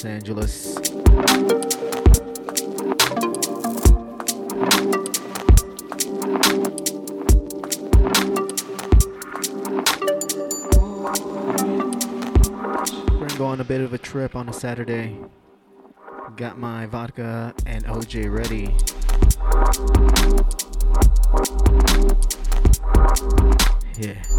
Los Angeles. On a bit of a trip on a Saturday. Got my vodka and OJ ready. Yeah.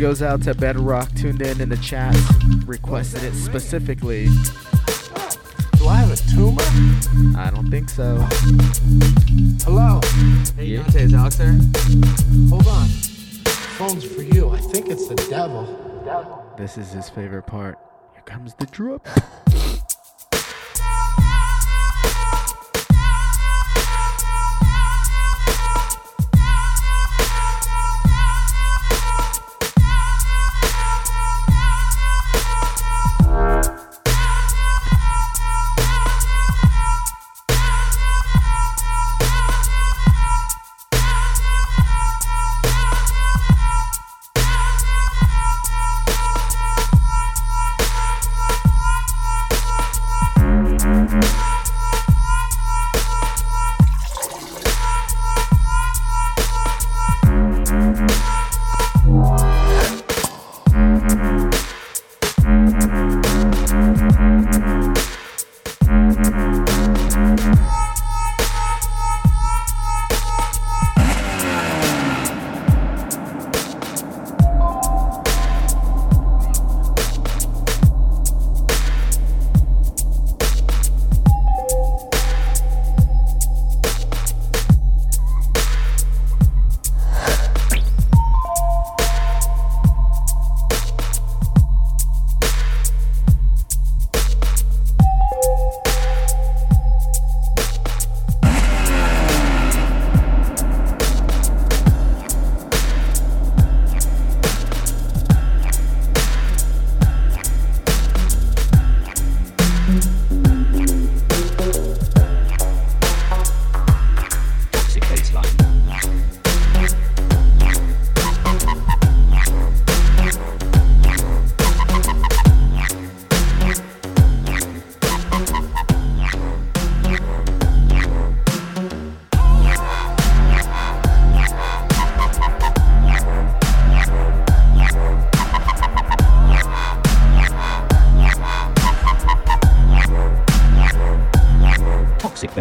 Goes out to Bedrock, tuned in in the chat, requested it specifically. Do I have a tumor? I don't think so. Hello? Hey, Yeah. Dante, is Alex there? Hold on. Phone's for you. I think it's the devil. This is his favorite part. Here comes the drop.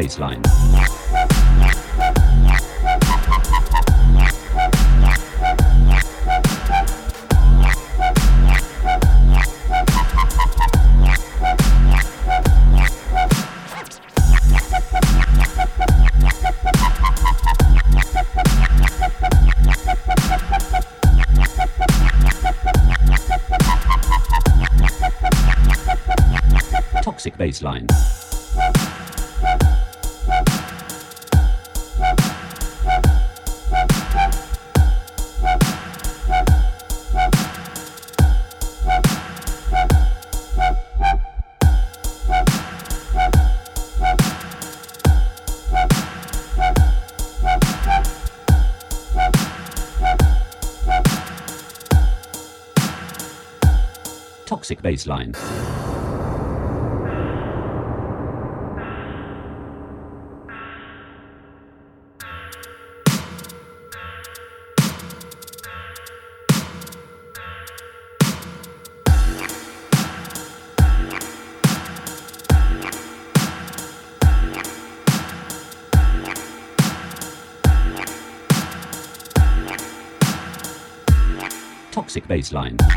Baseline. Toxic baseline. Toxic baseline. Toxic baseline.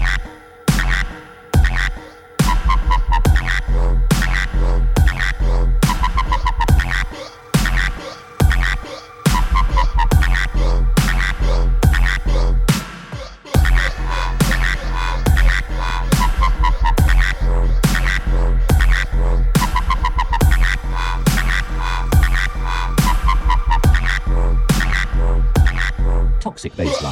Baseline.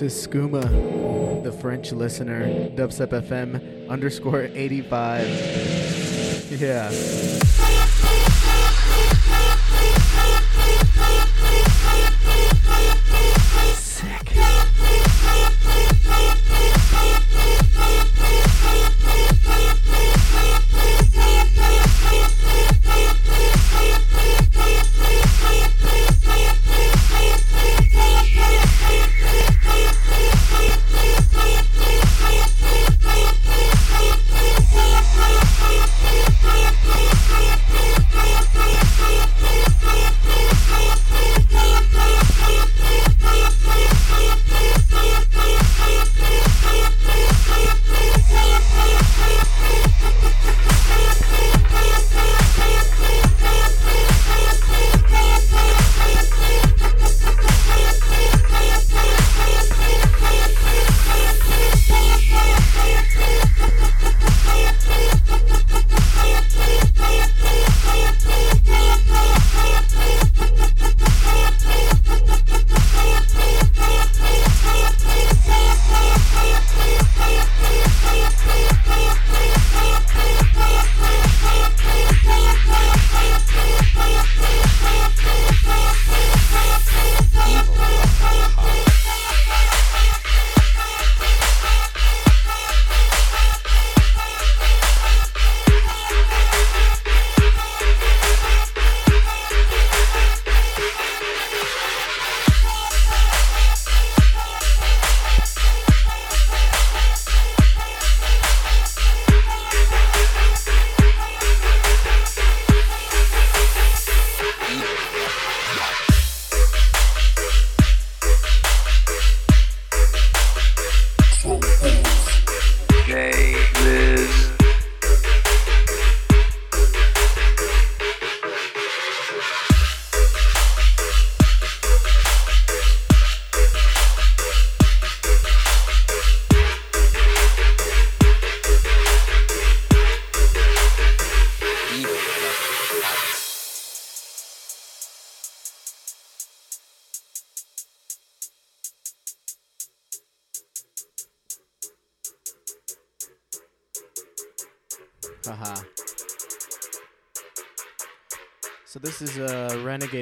to Skooma, the French listener. Dubstep FM underscore 85. Yeah.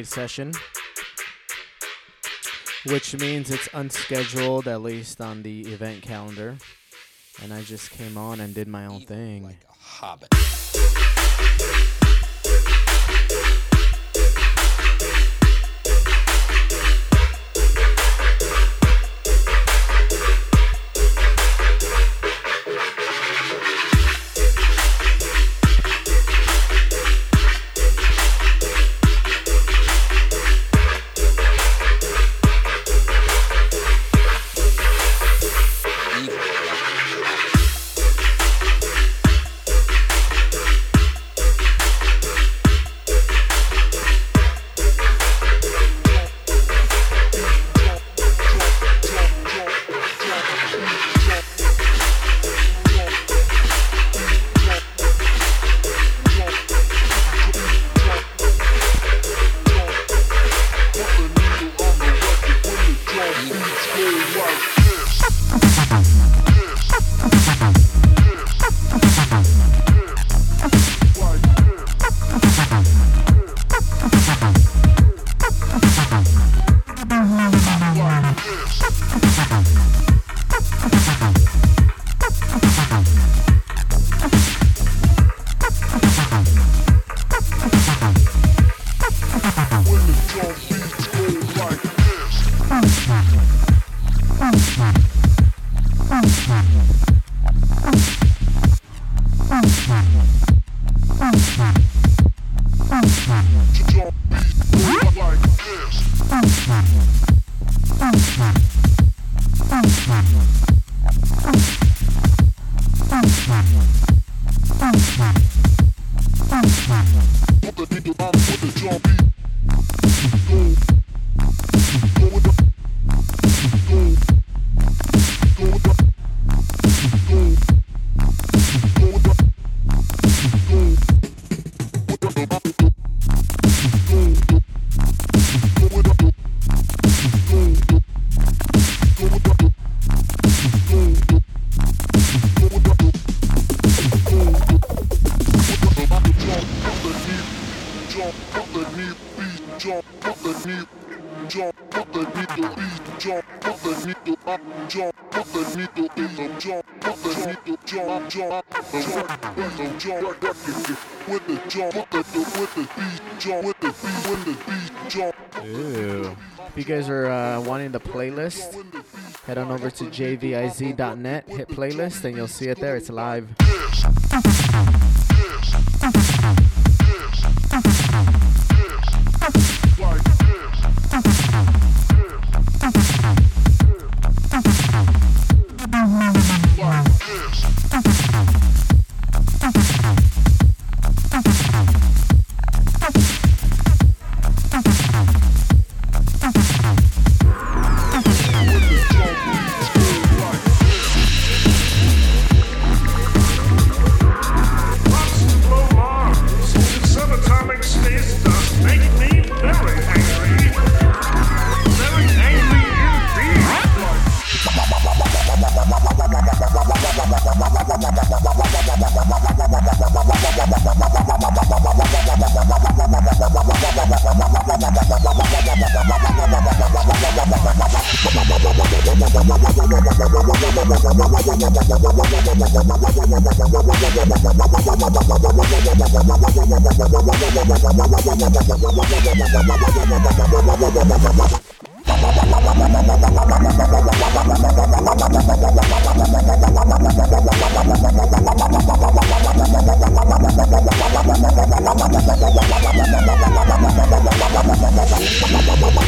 Session, which means it's unscheduled, at least on the event calendar. And I just came on and did my own thing. Like head on over to jviz.net, hit playlist, and you'll see it there. It's live. Bye-bye.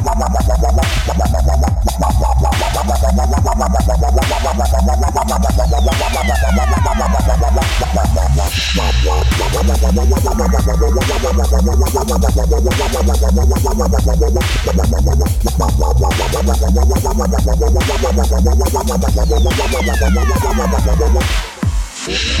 Yeah.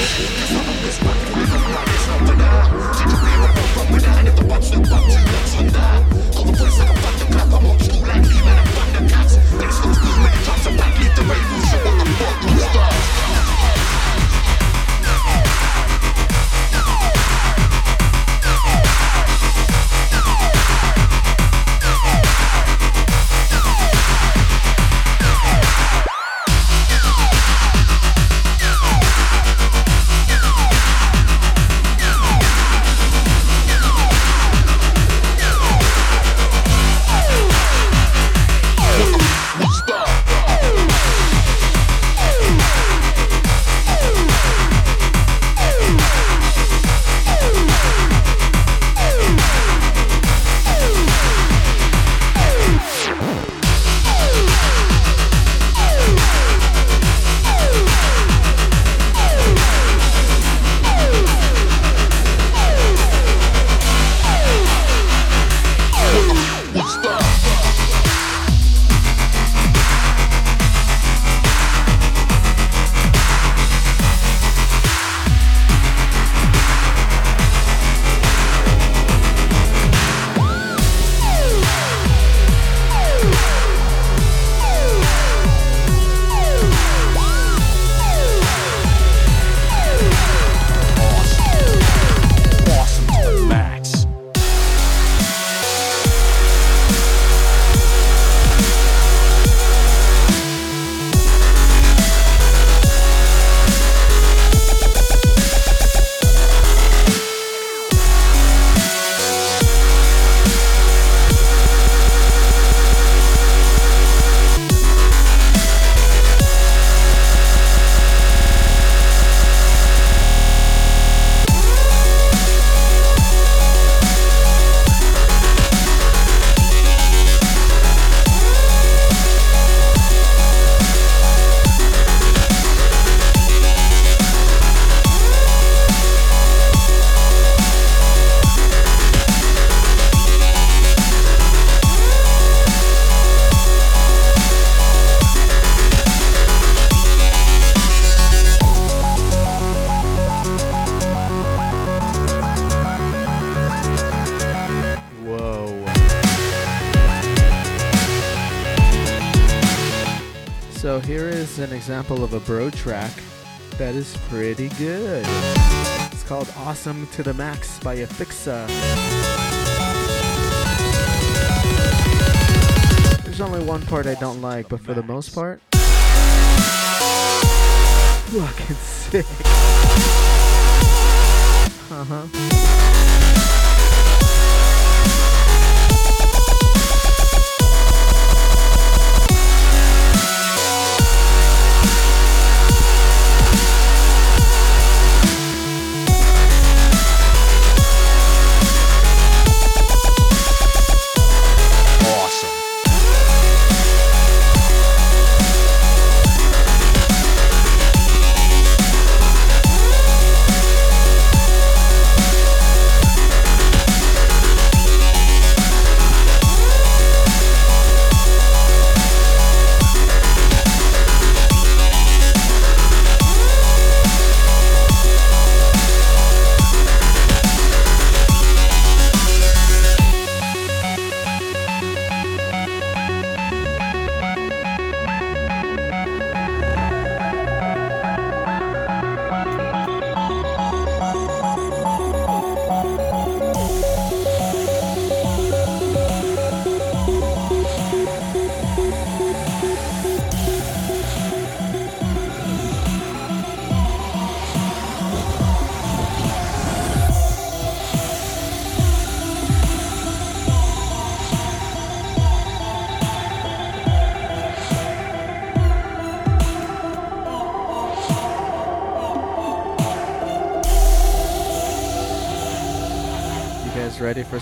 I'm a boy, I'm a fucking cop, I'm old school example of a bro track that is pretty good. It's called Awesome to the Max by Afixa. There's only one part I don't like, but for the most part, fucking sick. Uh huh.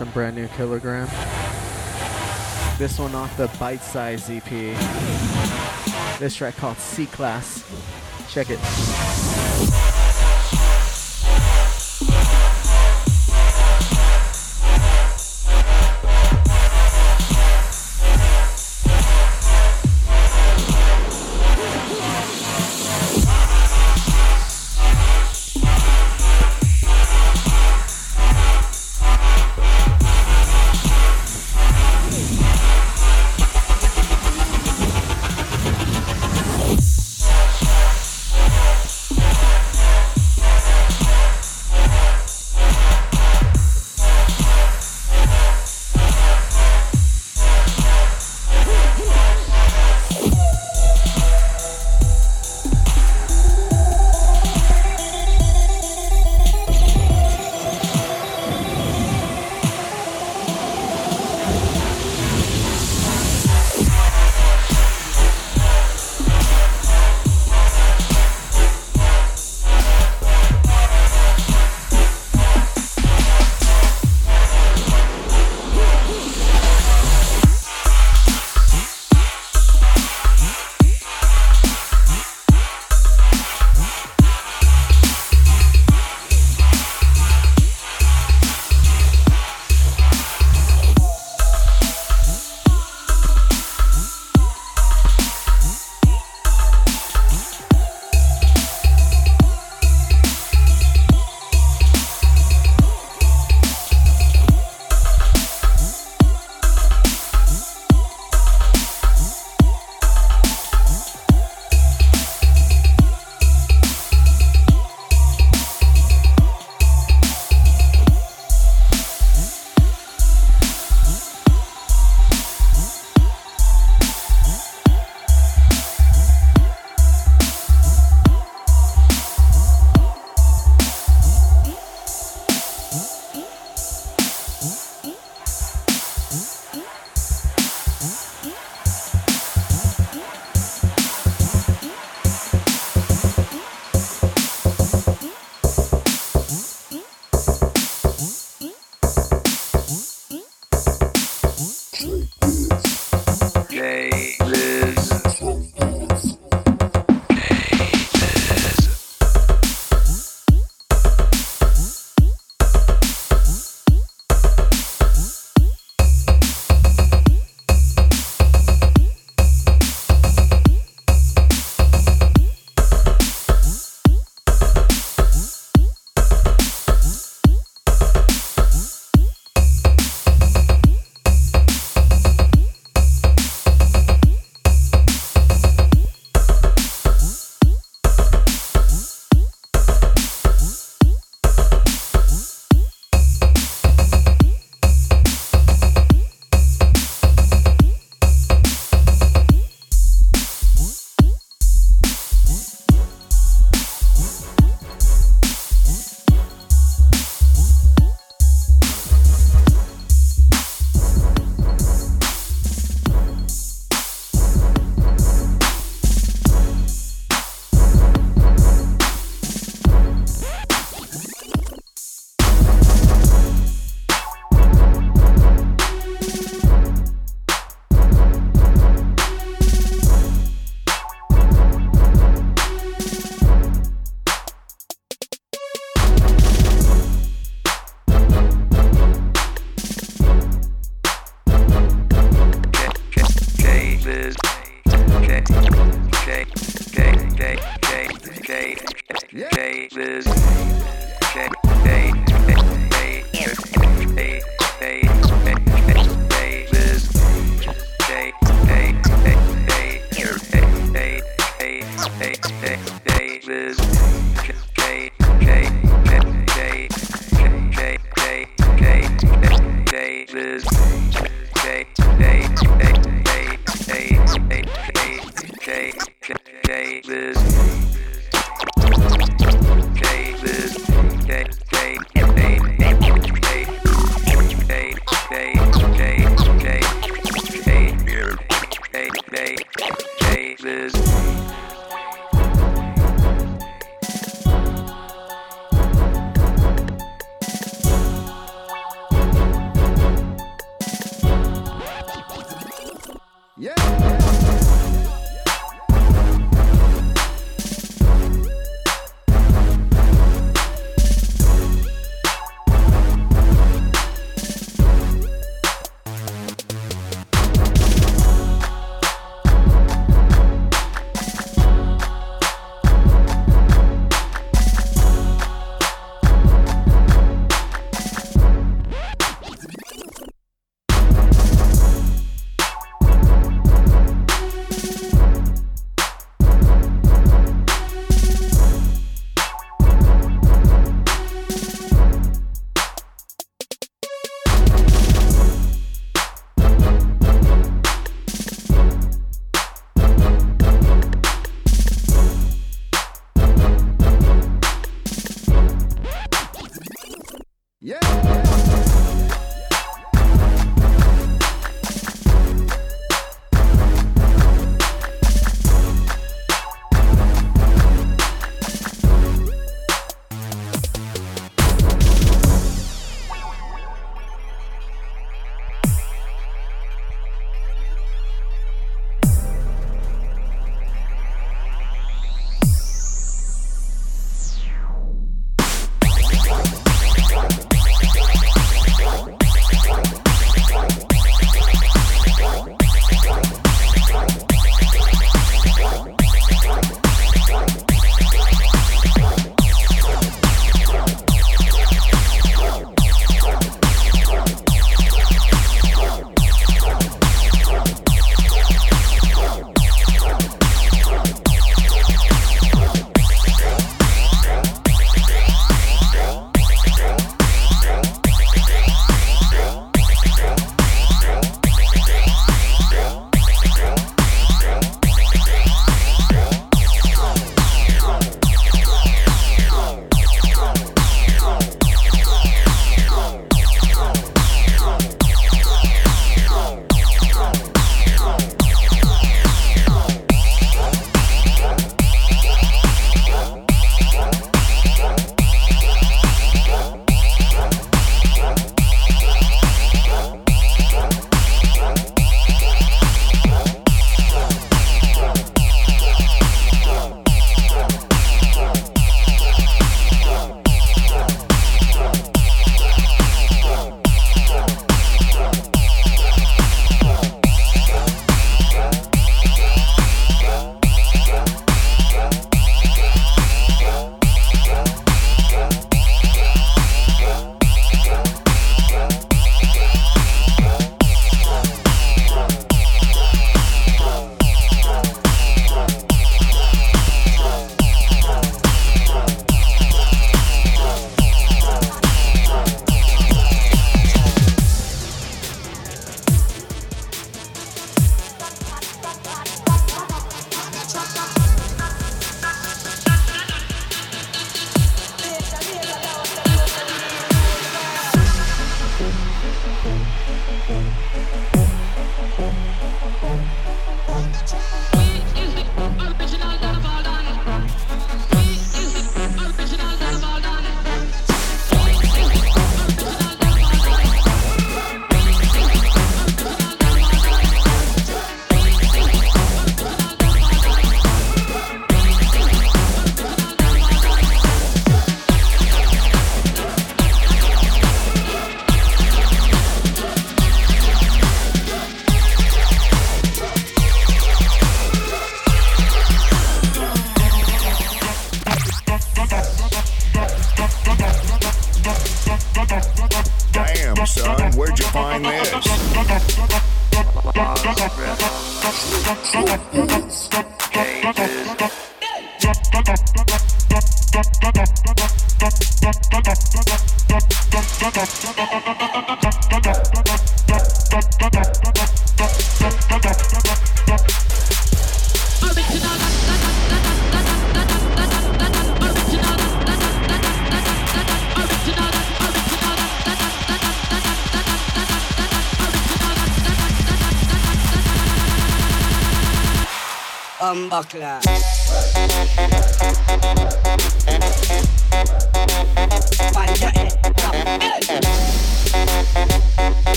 Some brand new kilogram? This one off the Bite Size EP. This track called C Class. Check it.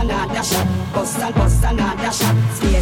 Another shot, bust a bust another shot, Spazer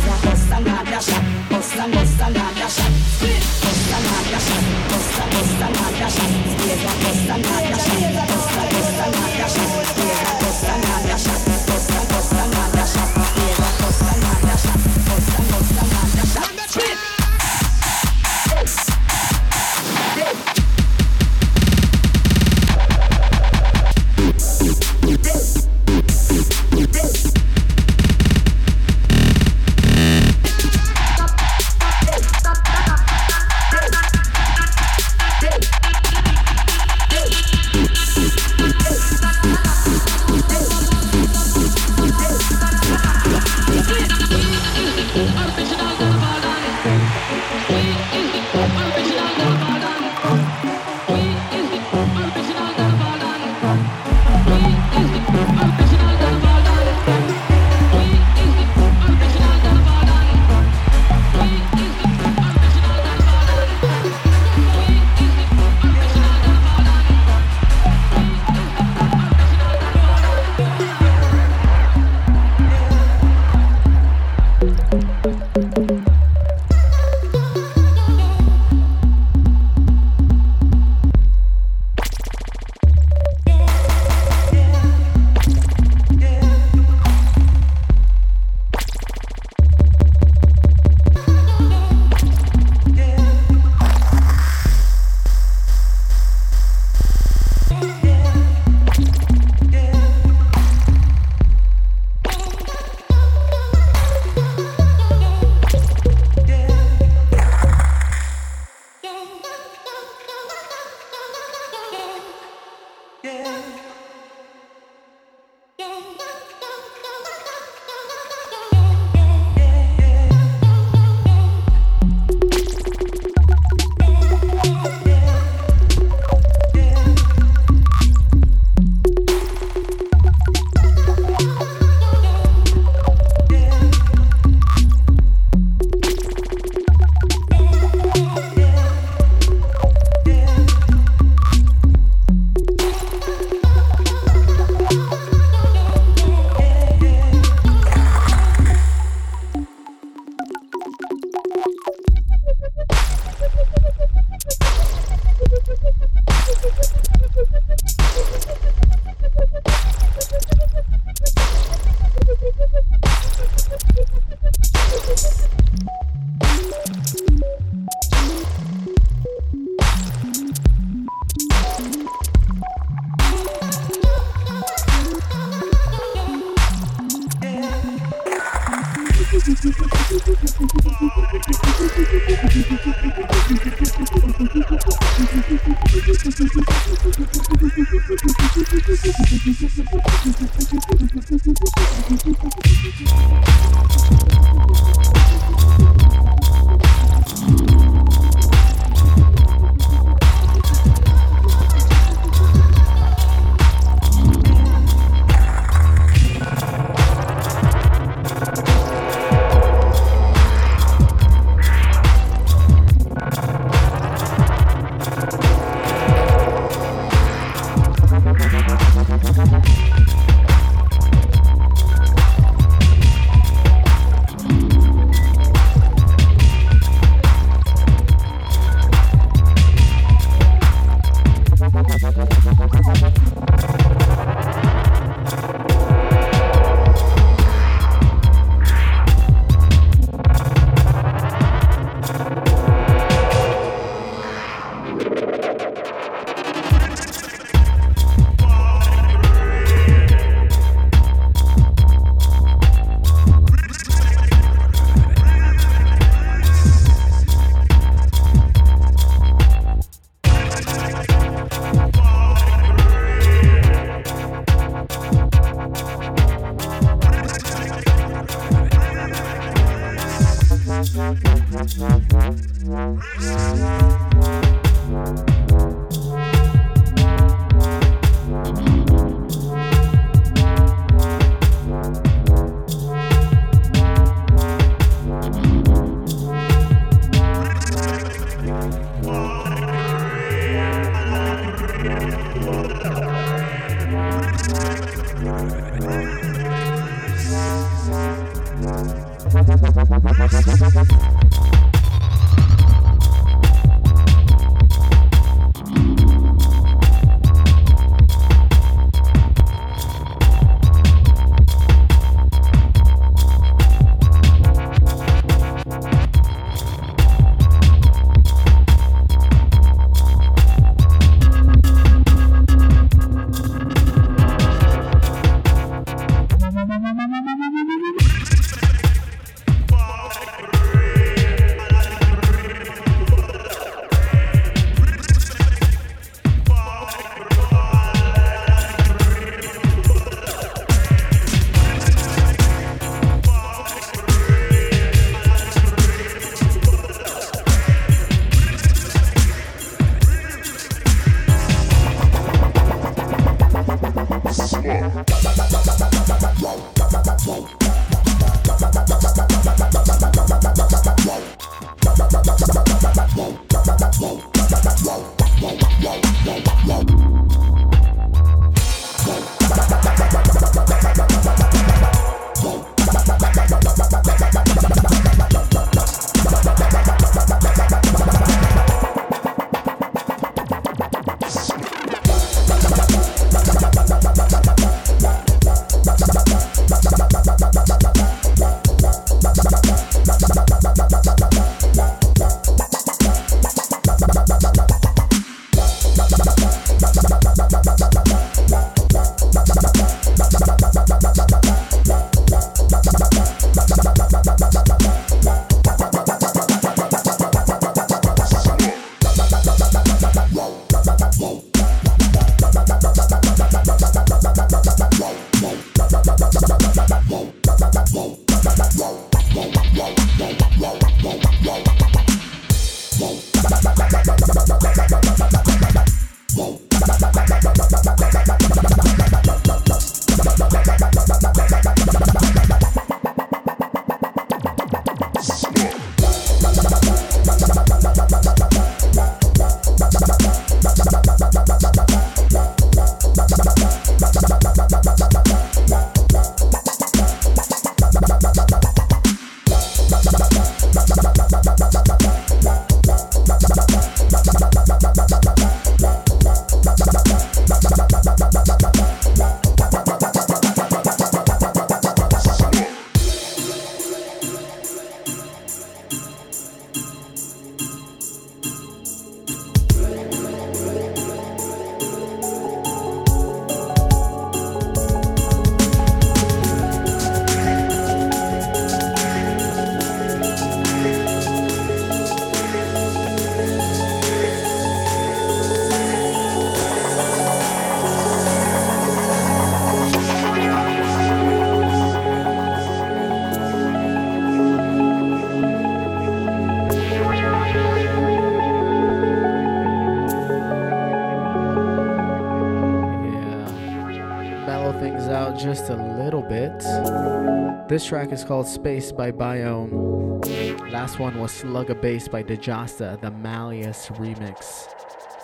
This track is called Space by Biome. Last one was Slug a Bass by Dejasta, the Malleus remix.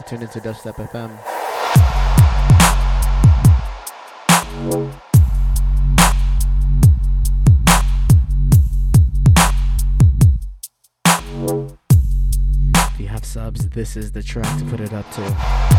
Tune into Dubstep FM. If you have subs, this is the track to put it up to.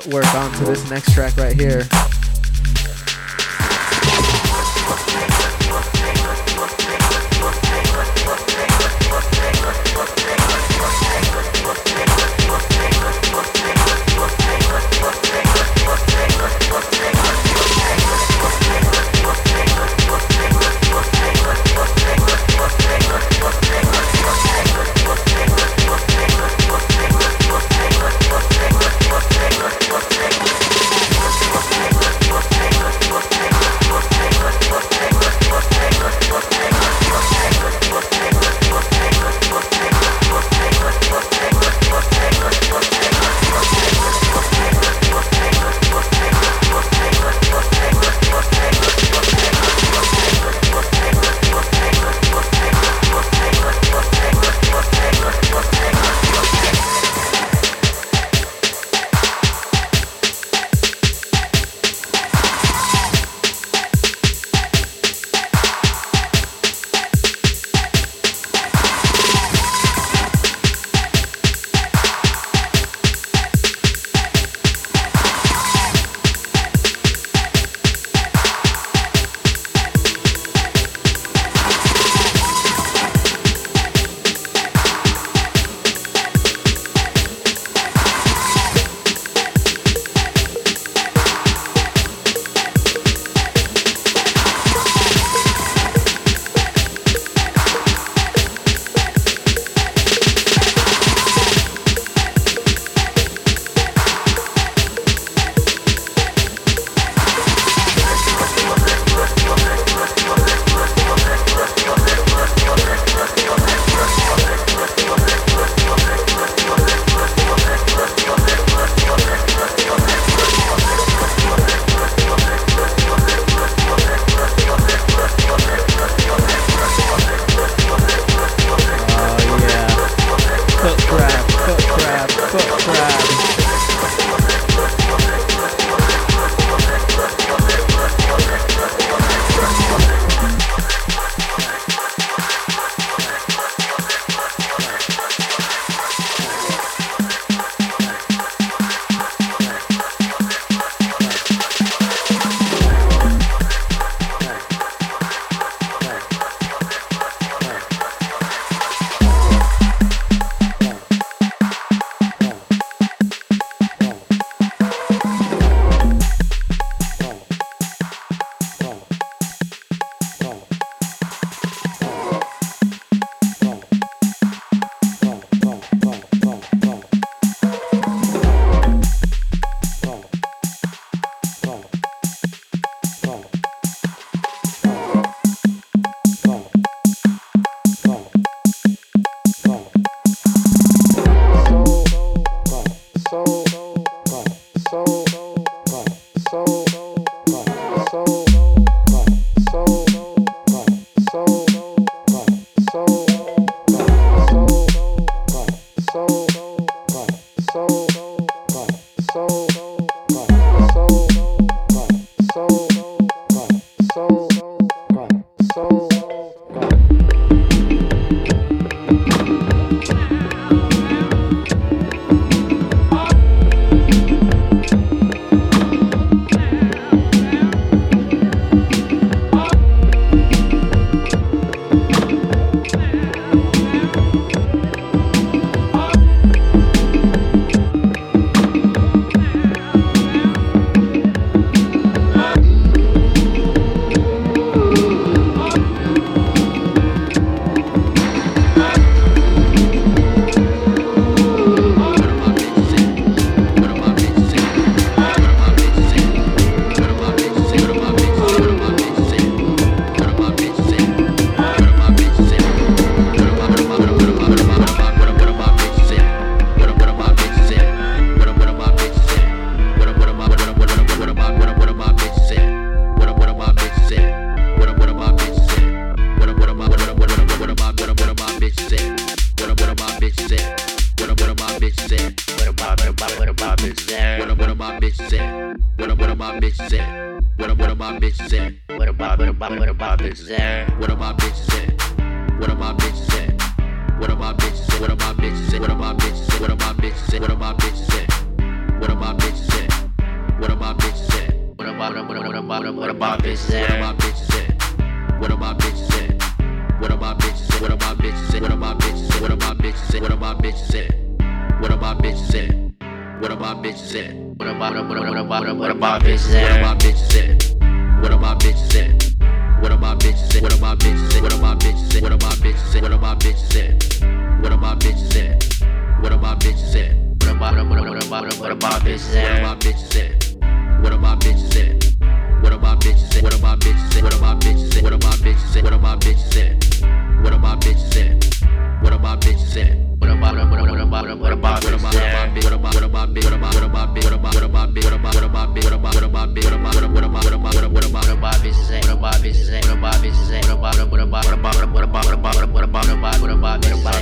Footwork onto this next track right here.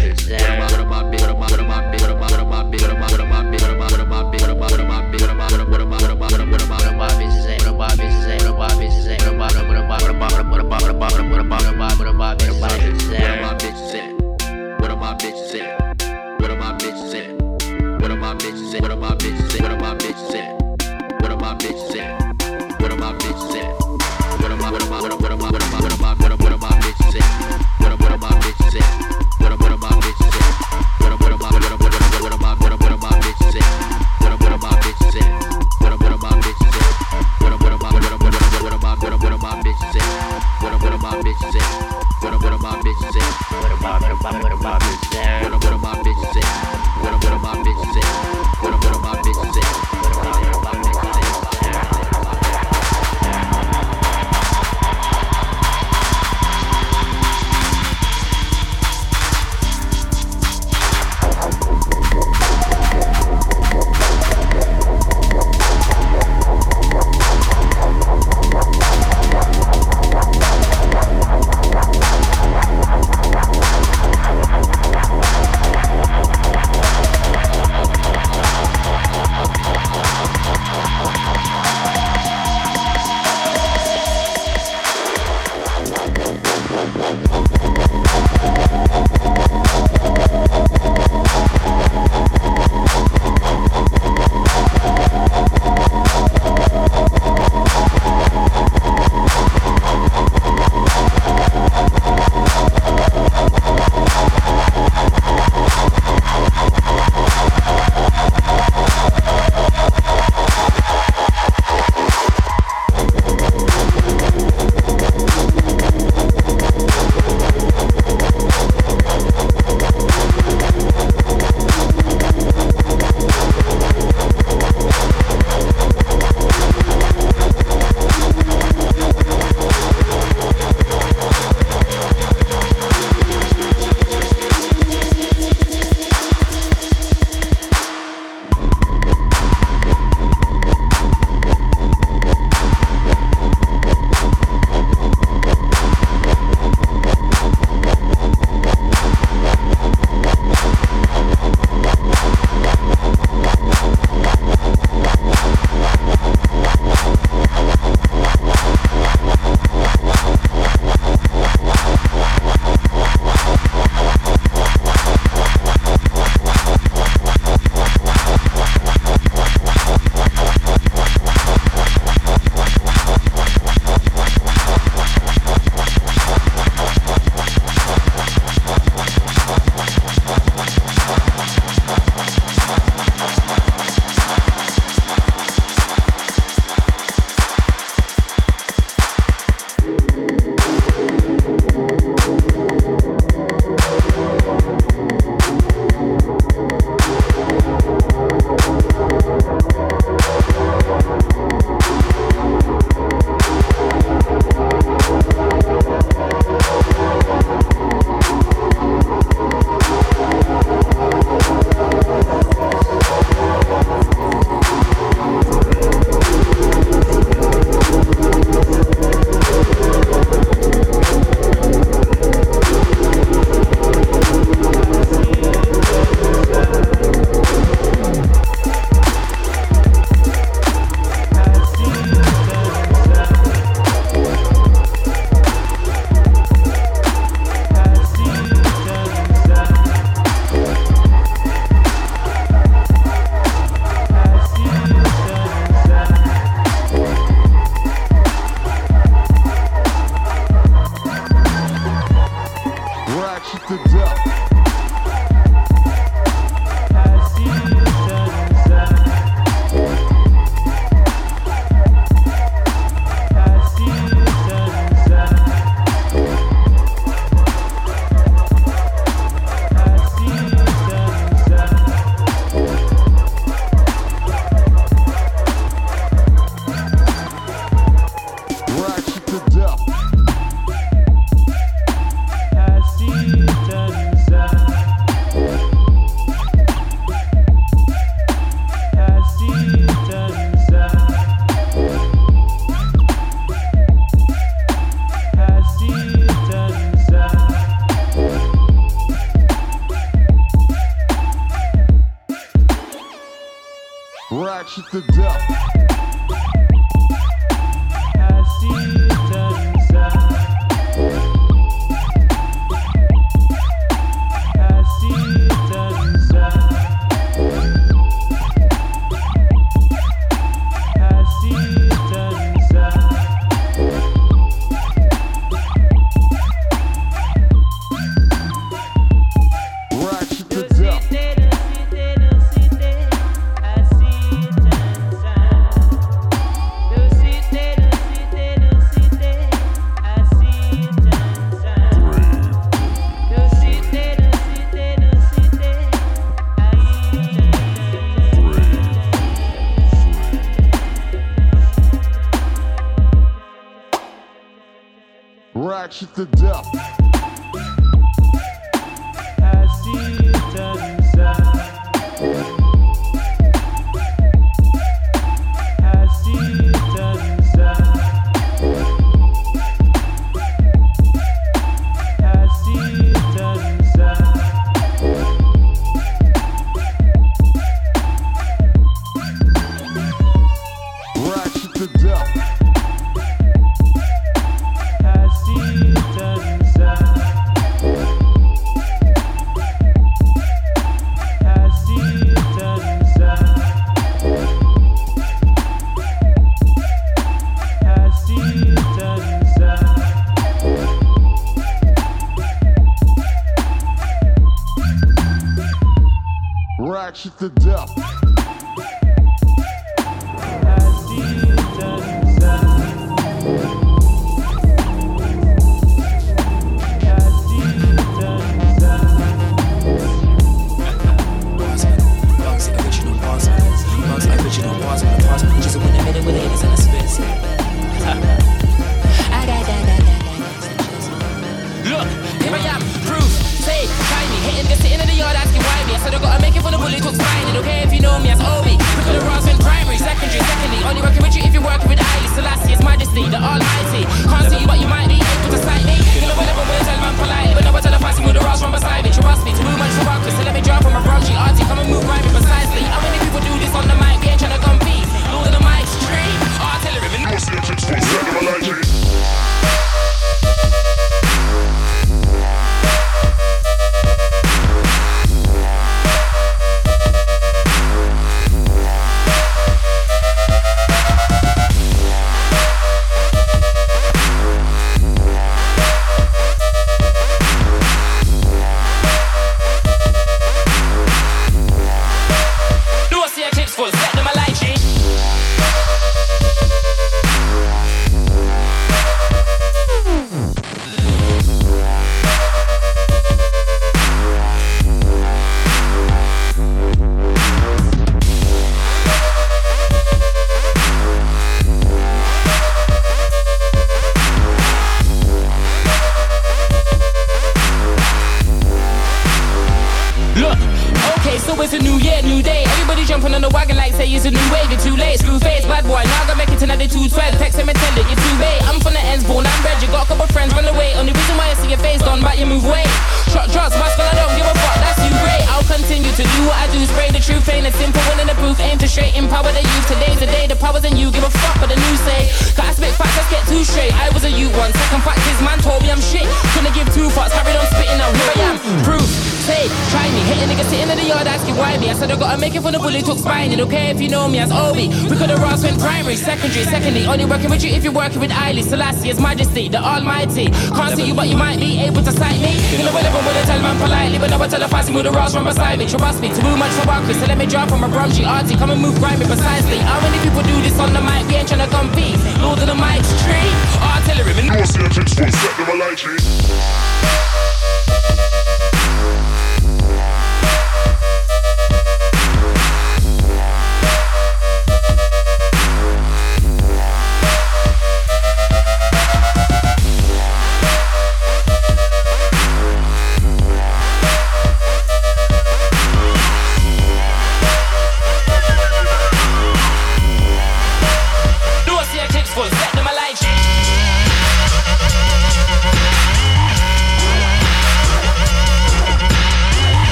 Bitches at? What my bitches at? Ratchet to death. To death. Ratchet to death.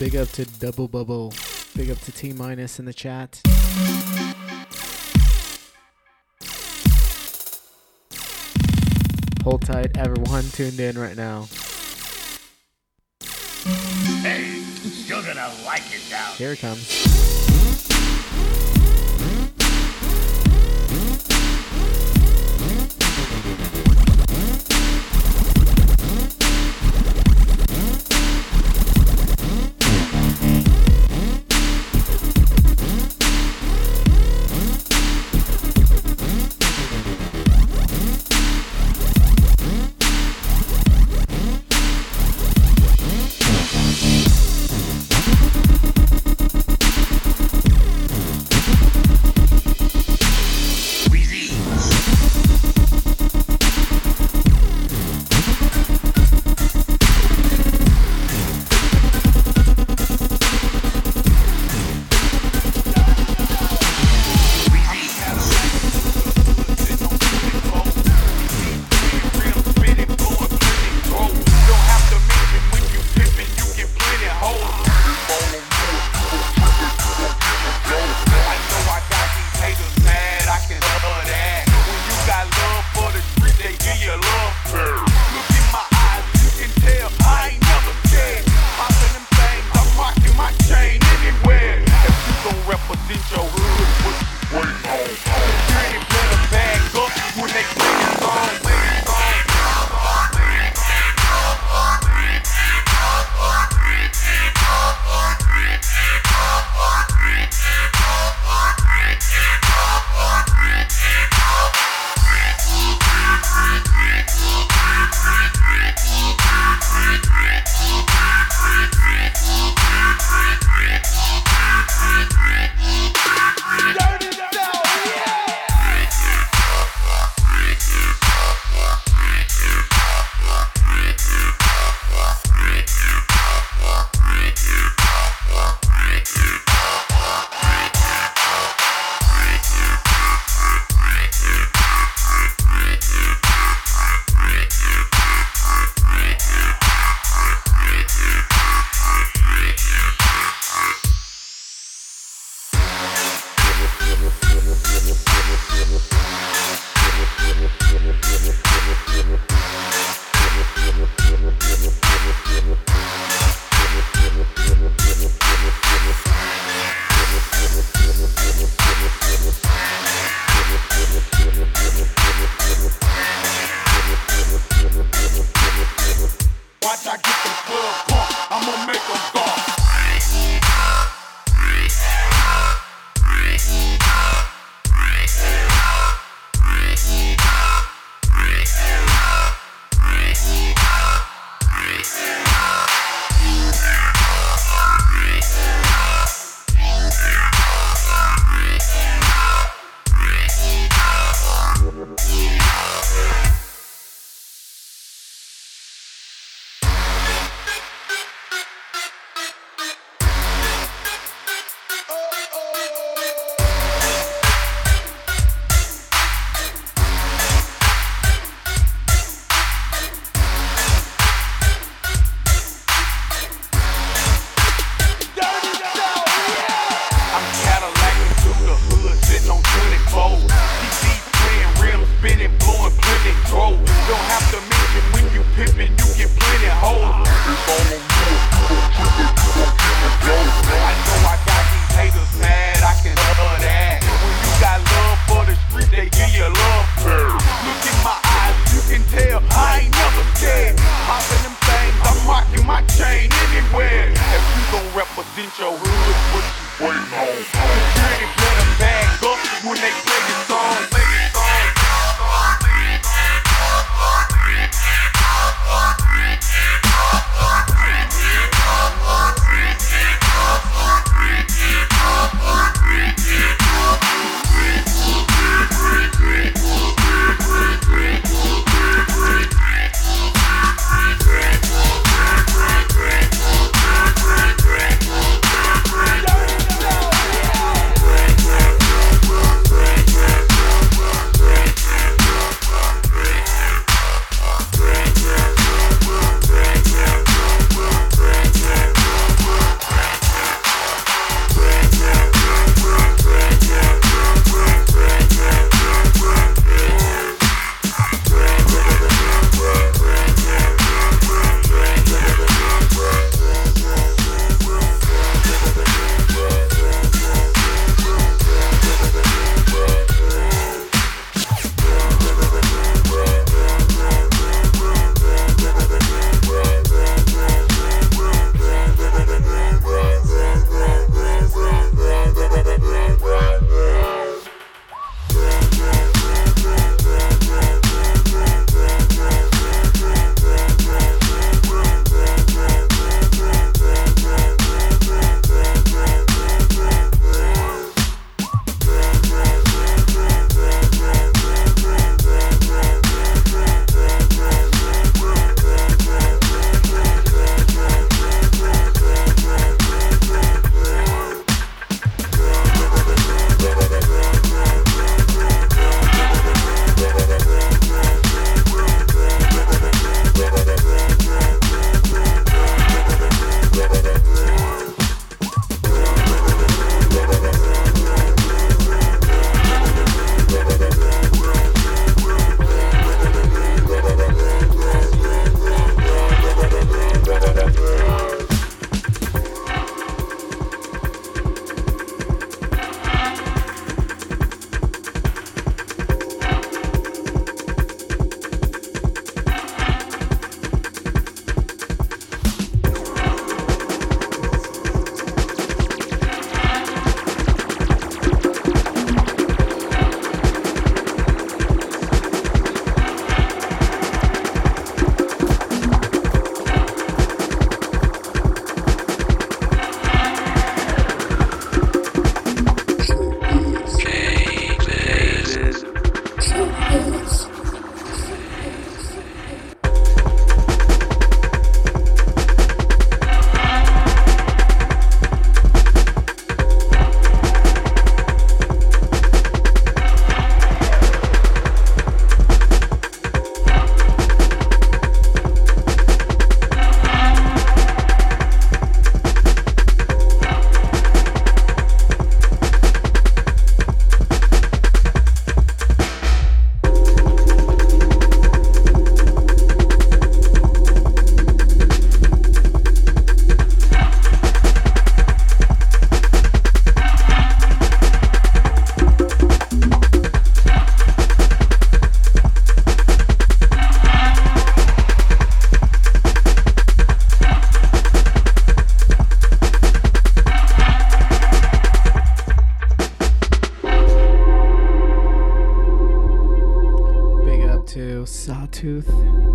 Big up to Double Bubble. Big up to T Minus in the chat. Hold tight, everyone tuned in right now. Hey, you're gonna like it now. Here it comes.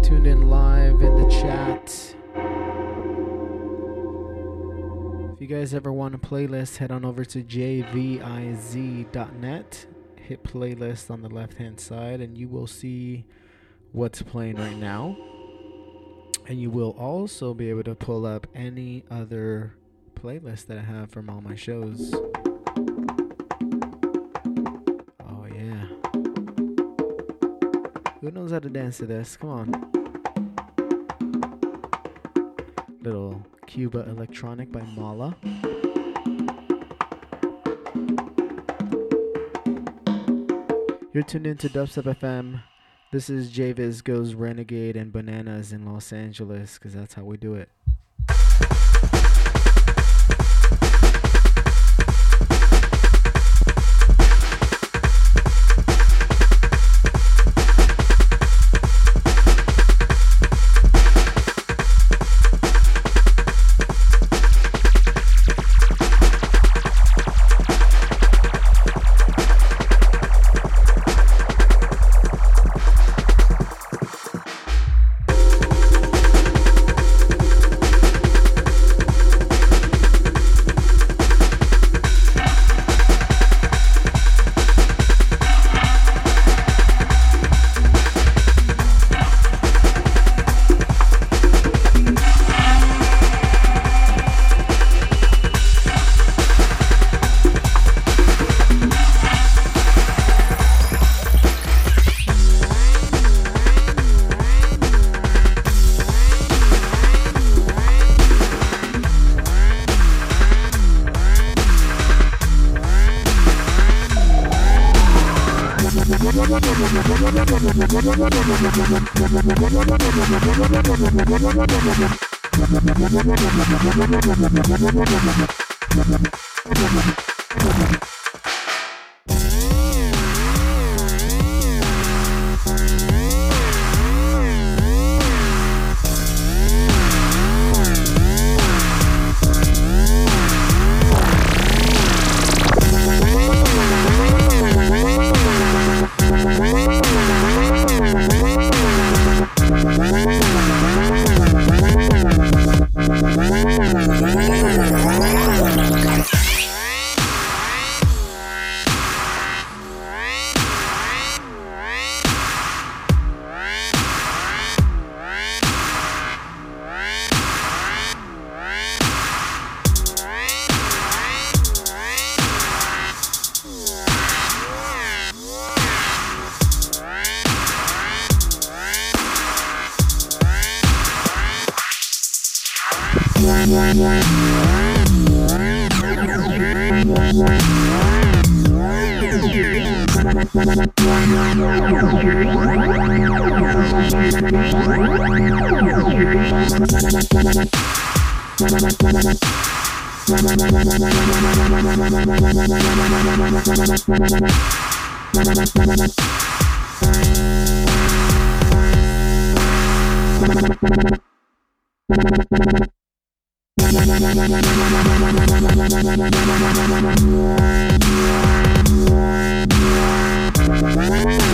Tune in live in the chat. If you guys ever want a playlist, head on over to jviz.net. Hit playlist on the left hand side, and you will see what's playing right now. And you will also be able to pull up any other playlist that I have from all my shows. Who knows how to dance to this? Come on. Little Cuba Electronic by Mala. You're tuned into Dubstep FM. This is Javis Goes Renegade and Bananas in Los Angeles, because that's how we do it. Wow.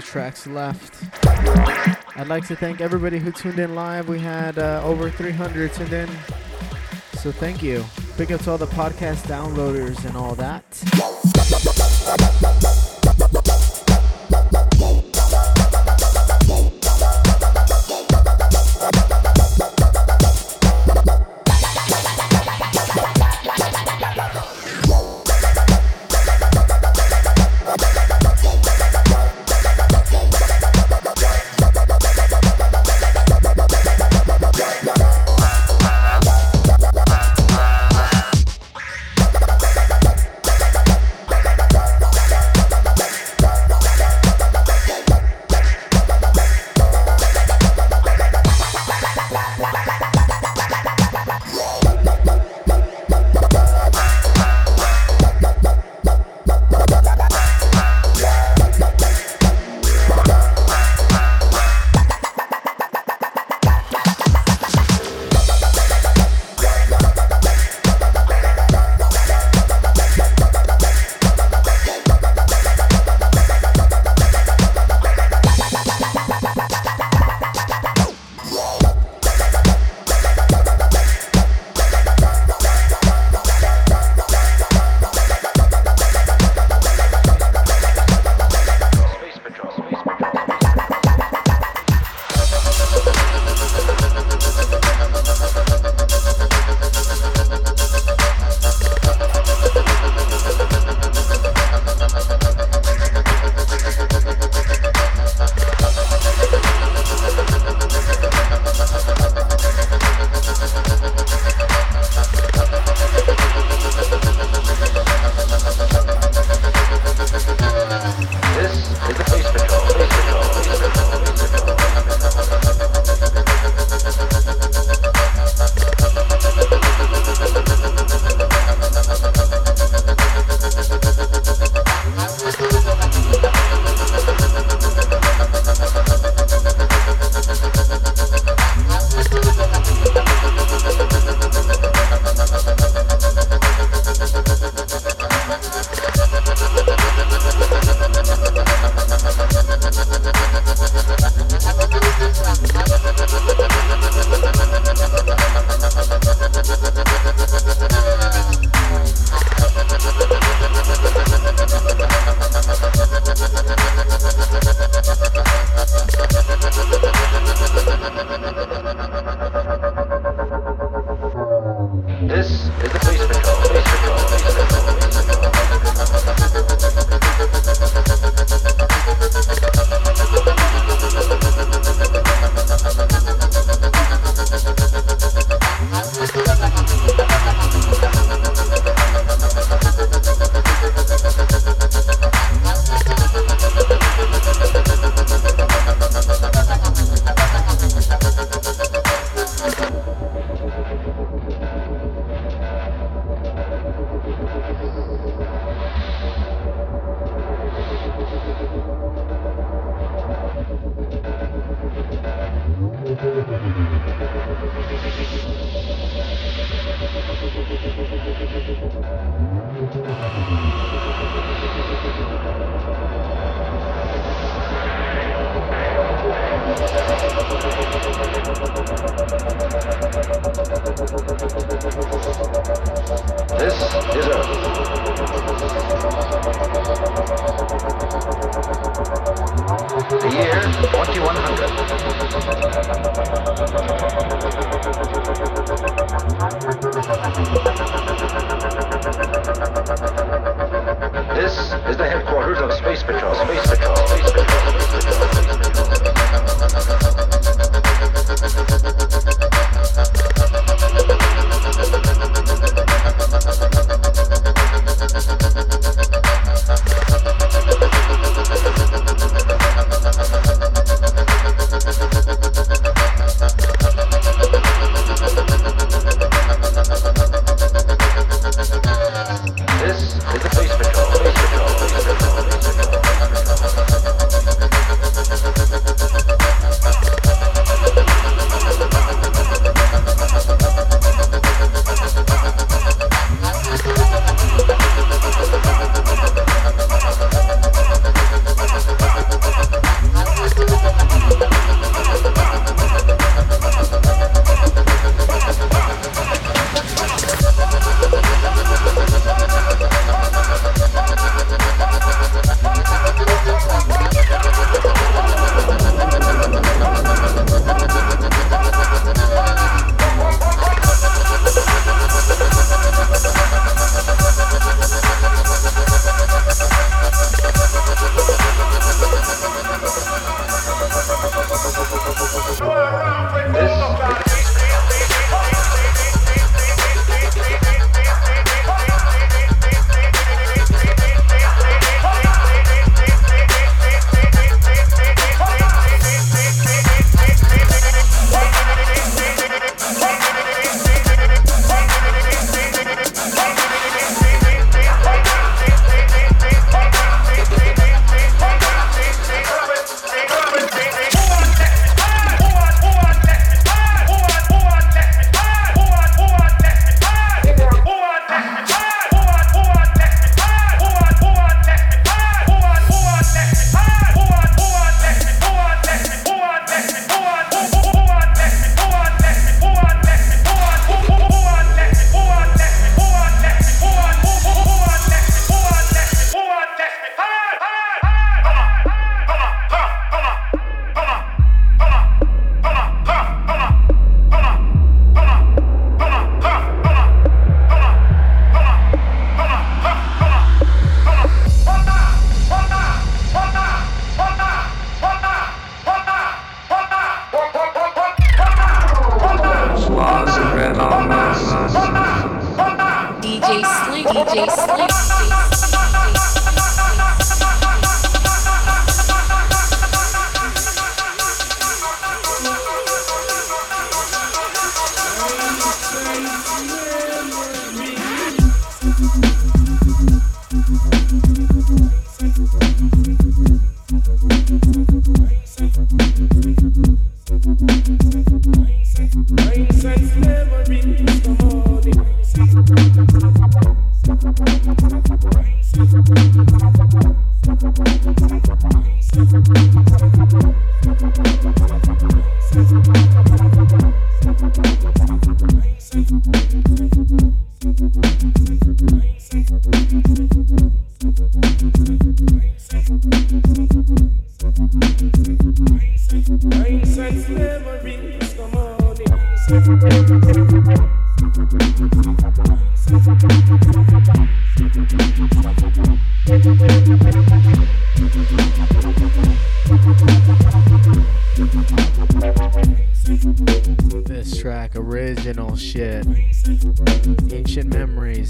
Few tracks left. I'd like to thank everybody who tuned in live. We had uh, over 300 tuned in. So thank you. Big up to all the podcast downloaders and all that.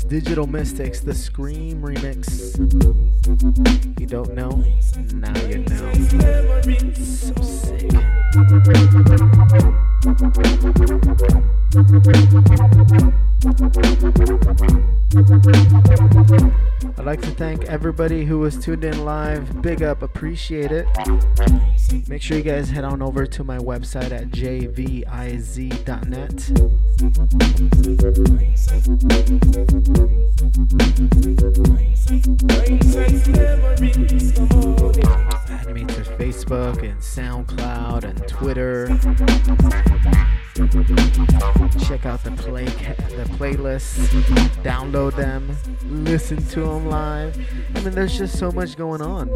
Digital Mystics, the Scream remix. You don't know? Now you know. So sick. I'd like to thank everybody who was tuned in live. Big up, appreciate it. Make sure you guys head on over to my website at jviz.net. Add me to Facebook and SoundCloud and Twitter. Check out the play the playlists, download them, listen to them live. I mean, there's just so much going on.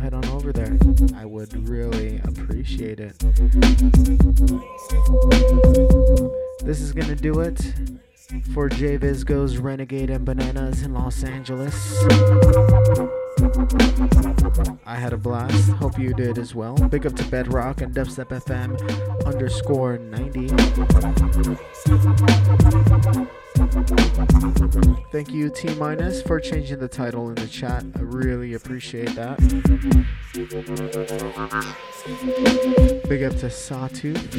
Head on over there. I would really appreciate it. This is gonna do it for J Vizgo's Renegade and Bananas in Los Angeles. I had a blast. Hope you did as well. Big up to Bedrock and Dubstep FM underscore 90. Thank you, T Minus, for changing the title in the chat. I really appreciate that. Big up to Sawtooth.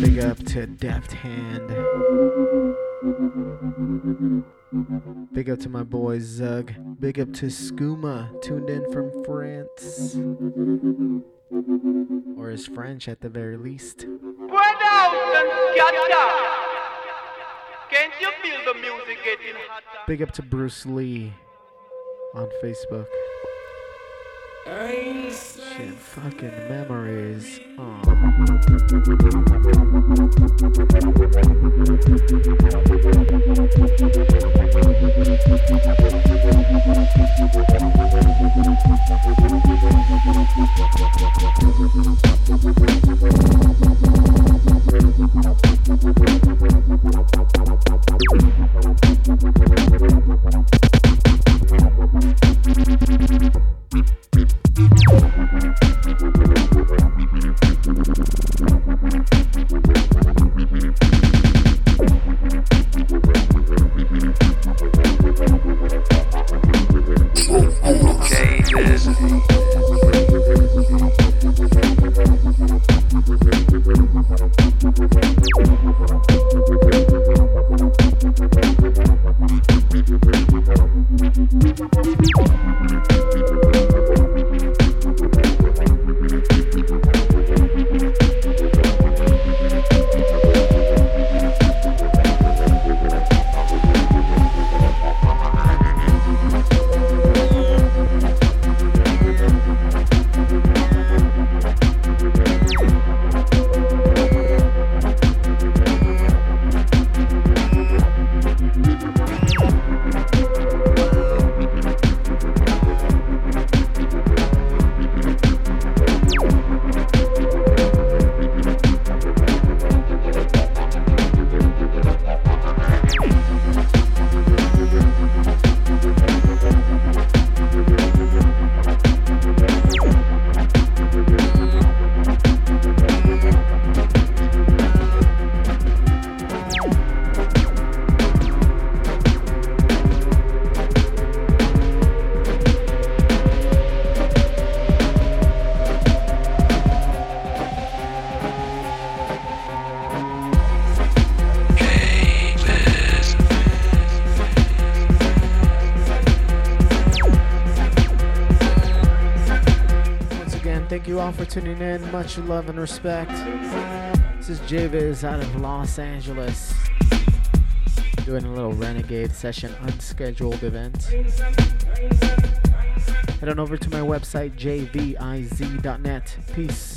Big up to Deft Hand. Big up to my boy Zug. Big up to Skooma, tuned in from France. Or is French at the very least. Spread out and scatter. Can't you feel the music getting hotter? Big up to Bruce Lee on Facebook. Shit, fucking memories. Okay, this tuning in. Much love and respect. This is J Viz out of Los Angeles. Doing a little Renegade session unscheduled event. Head on over to my website, jviz.net. Peace.